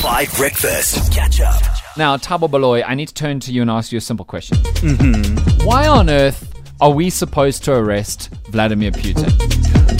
Five Breakfast. Catch up. Now, Tabo Baloy, I need to turn to you and ask you a simple question. Mm-hmm. Why on earth are we supposed to arrest Vladimir Putin?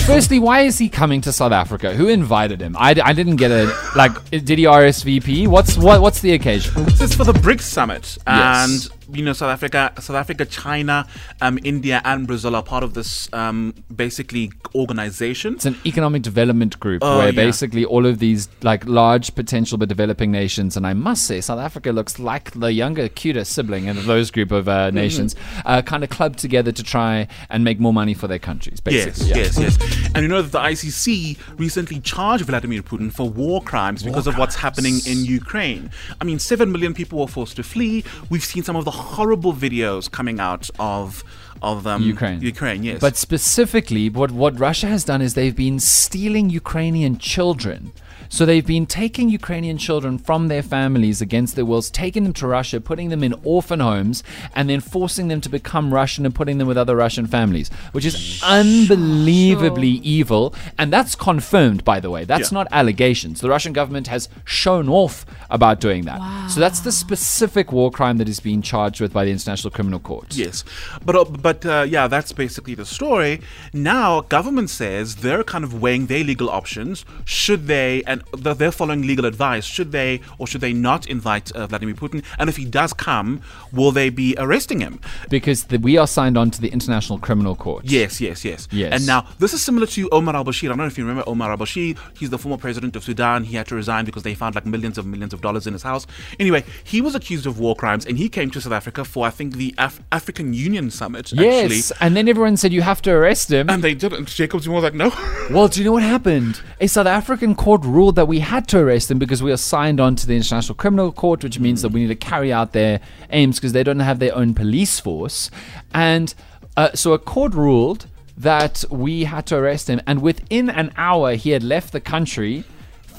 Firstly, why is he coming to South Africa? Who invited him? I, I didn't get a like. Did he RSVP? What's what? What's the occasion? This is for the BRICS summit, Yes. You know South Africa, South Africa, China, um, India, and Brazil are part of this um, basically organization. It's an economic development group Oh, where yeah. basically all of these like large potential but developing nations, and I must say, South Africa looks like the younger, cuter sibling of those group of Mm-hmm. uh, nations, uh, kind of clubbed together to try and make more money for their countries. Basically, Yes, yeah. yes, yes. And you know that the ICC recently charged Vladimir Putin for war crimes because of what's happening in Ukraine. I mean, seven million people were forced to flee. We've seen some of the horrible videos coming out of of um, Ukraine. Ukraine, yes. But specifically, what, what Russia has done is they've been stealing Ukrainian children. So they've been taking Ukrainian children from their families against their wills, taking them to Russia, putting them in orphan homes, and then forcing them to become Russian and putting them with other Russian families, which is unbelievably evil. And that's confirmed, by the way. That's Yeah. not allegations. The Russian government has shown off about doing that. So that's the specific war crime that is being charged with by the International Criminal Court. Yes, but uh, but uh, yeah, that's basically the story. Now, government says they're kind of weighing their legal options. Should they, and they're following legal advice. Should they or should they not invite uh, Vladimir Putin? And if he does come, will they be arresting him? Because the, we are signed on to the International Criminal Court. Yes, yes, yes. Yes. And now this is similar to Omar al-Bashir. I don't know if you remember Omar al-Bashir. He's the former president of Sudan. He had to resign because they found like millions of millions of dollars in his house. Anyway, he was accused of war crimes, and he came to South Africa for I think the Af- African Union summit. Yes, Actually. and then everyone said you have to arrest him. And they didn't. Jacob Zuma was like, no. well, do you know what happened? A South African court ruled that we had to arrest him because we are signed on to the International Criminal Court, which means that we need to carry out their aims because they don't have their own police force. And uh, so a court ruled that we had to arrest him, and within an hour, he had left the country.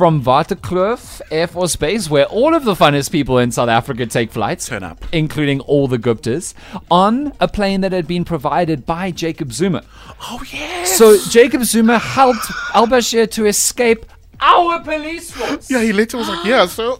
From Waterkloof Air Force Base, where all of the funnest people in South Africa take flights, Turn up. including all the Guptas, on a plane that had been provided by Jacob Zuma. Oh yes. So Jacob Zuma helped Al Bashir to escape our police force. yeah, he later was like, yeah. So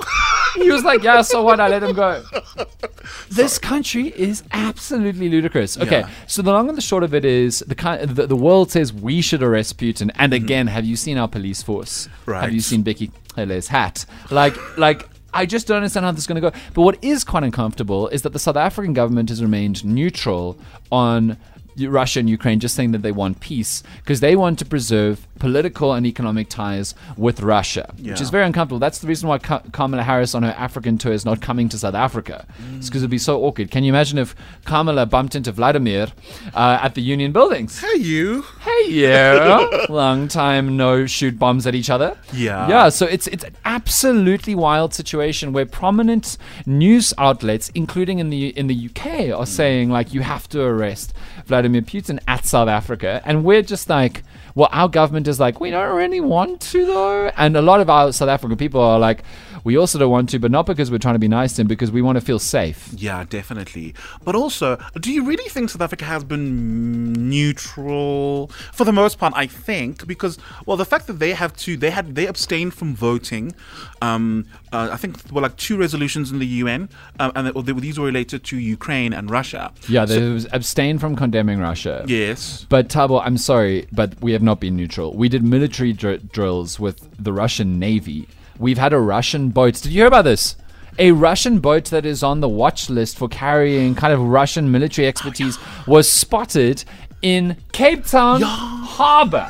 He was like, "Yeah, so what? I let him go." This country is absolutely ludicrous. Okay, Yeah. so the long and the short of it is the, ki- the the world says we should arrest Putin. And again, have you seen our police force? Have Mm-hmm. You seen Bheki Cele's hat? Like, like. I just don't understand how this is going to go. But what is quite uncomfortable is that the South African government has remained neutral on Russia and Ukraine, just saying that they want peace because they want to preserve political and economic ties with Russia, which is very uncomfortable. That's the reason why Ka- Kamala Harris on her African tour is not coming to South Africa. It's because it'd be so awkward. Can you imagine if Kamala bumped into Vladimir uh, at the Union buildings? hey, you. Hey, yeah, long time no shoot bombs at each other. Yeah. yeah. So it's it's an absolutely wild situation where prominent news outlets, including in the in the UK, are saying like you have to arrest Vladimir Putin at South Africa, and we're just like. Well, our government is like, we don't really want to, though. And a lot of our South African people are like, we also don't want to, but not because we're trying to be nice to him, because we want to feel safe. Yeah, definitely. But also, do you really think South Africa has been neutral for the most part? I think because well, the fact that they have to, they had they abstained from voting. Um, uh, I think there were like two resolutions in the UN, um, and they, these were related to Ukraine and Russia. Yeah, they was abstained from condemning Russia. Yes. But Tabo, I'm sorry, but we have not been neutral. We did military dr- drills with the Russian Navy. We've had a Russian boat. Did you hear about this? A Russian boat that is on the watch list for carrying kind of Russian military expertise was spotted in Cape Town Harbor.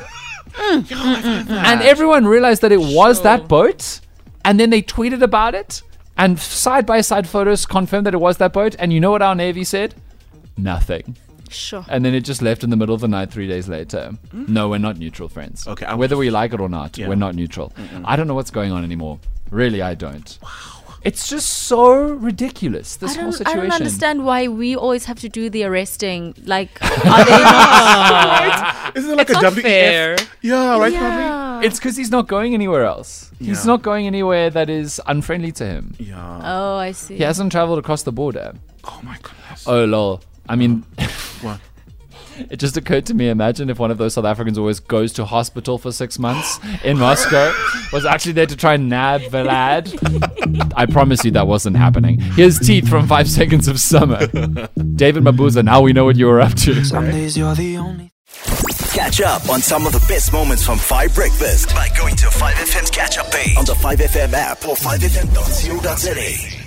Mm. And everyone realized that it was that boat. And then they tweeted about it. And side by side photos confirmed that it was that boat. And you know what our Navy said? Nothing. Sure. And then it just left in the middle of the night three days later. Mm. No, we're not neutral, friends. Okay, I Whether was- we like it or not, Yeah. we're not neutral. I don't know what's going on anymore. Really, I don't. Wow. It's just so ridiculous, this whole don't, I don't understand why we always have to do the arresting. Like, are they not? Isn't it like It's a not WEF? fair. Yeah, right, Natalie? yeah. It's because he's not going anywhere else. He's Yeah. not going anywhere that is unfriendly to him. Yeah. Oh, I see. He hasn't traveled across the border. Oh my goodness. Oh, lol. I mean, What? It just occurred to me. Imagine if one of those South Africans always goes to hospital for six months in Moscow, was actually there to try and nab Vlad. I promise you that wasn't happening. Here's Teeth from Five Seconds of Summer. David Mabuza, now we know what you were up to. Some days you're the only. Catch up on some of the best moments from 5 Breakfast by going to 5FM's catch up page on the 5FM app or 5FM.co.za.